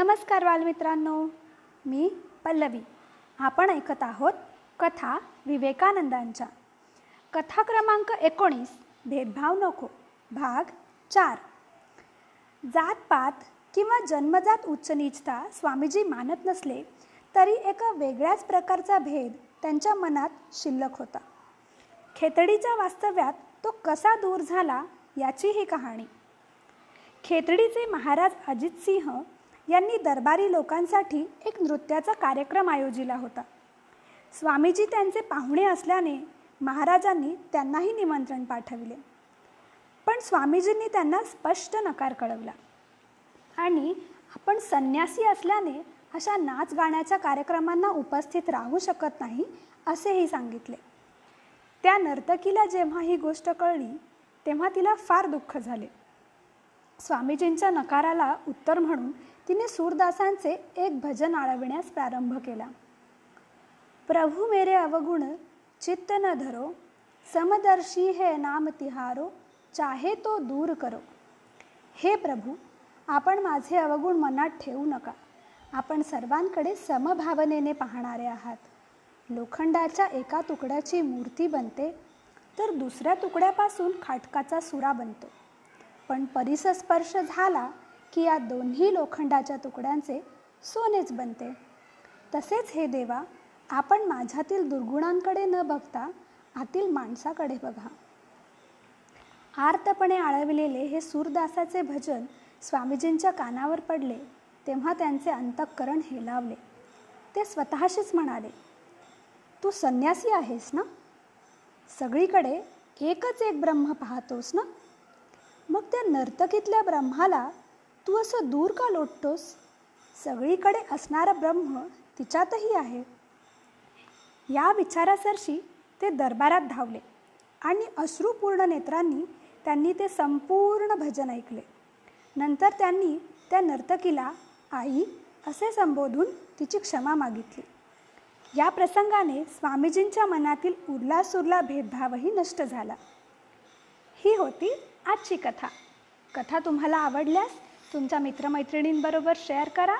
नमस्कार बालमित्रांनो मी पल्लवी. आपण ऐकत आहोत कथा विवेकानंदांच्या. कथा क्रमांक एकोणीस भेदभाव नको भाग चार. जातपात किंवा जन्मजात उच्चनीचता स्वामीजी मानत नसले तरी एका वेगळ्याच प्रकारचा भेद त्यांच्या मनात शिल्लक होता. खेतडीच्या वास्तव्यात तो कसा दूर झाला याची ही कहाणी. खेतडीचे महाराज अजित सिंह यांनी दरबारी लोकांसाठी एक नृत्याचा कार्यक्रम आयोजिला होता. स्वामीजी त्यांचे पाहुणे असल्याने महाराजांनी त्यांनाही निमंत्रण पाठविले. पण स्वामीजींनी त्यांना स्पष्ट नकार कळवला. आणि आपण संन्यासी असल्याने अशा नाच गाण्याच्या कार्यक्रमांना उपस्थित राहू शकत नाही असेही सांगितले. त्या नर्तकीला जेव्हा ही गोष्ट कळली तेव्हा तिला फार दुःख झाले. स्वामीजींच्या नकाराला उत्तर म्हणून तिने सूरदासांचे एक भजन आळविण्यास प्रारंभ केला. प्रभू मेरे अवगुण चित्त न धरो समदर्शी हे नाम तिहारो चाहे तो दूर करो. हे प्रभू आपण माझे अवगुण मनात ठेवू नका. आपण सर्वांकडे समभावनेने पाहणारे आहात. लोखंडाच्या एका तुकड्याची मूर्ती बनते तर दुसऱ्या तुकड्यापासून खाटकाचा सुरा बनतो. पण परिसस्पर्श झाला की या दोन्ही लोखंडाच्या तुकड्यांचे सोनेच बनते. तसेच हे देवा आपण माझ्यातील दुर्गुणांकडे न बघता आतील माणसाकडे बघा. आर्तपणे आळविलेले हे सूरदासाचे भजन स्वामीजींच्या कानावर पडले तेव्हा त्यांचे अंतःकरण हेलावले. ते स्वतःशीच म्हणाले तू संन्यासी आहेस ना? सगळीकडे एकच एक ब्रह्म पाहतोस ना? नर्तकीतल्या ब्रह्माला तू असं दूर का लोटतोस? सगळीकडे असणारा ब्रह्म तिच्यातही आहे. या विचारासरशी ते दरबारात धावले आणि अश्रुपूर्ण नेत्रांनी त्यांनी ते संपूर्ण भजन ऐकले. नंतर त्यांनी त्या नर्तकीला आई असे संबोधून तिची क्षमा मागितली. या प्रसंगाने स्वामीजींच्या मनातील उरला सुरला भेदभावही नष्ट झाला. ही होती आजची कथा. कथा तुम्हाला आवडल्यास तुमच्या मित्रमैत्रिणींबरोबर शेअर करा.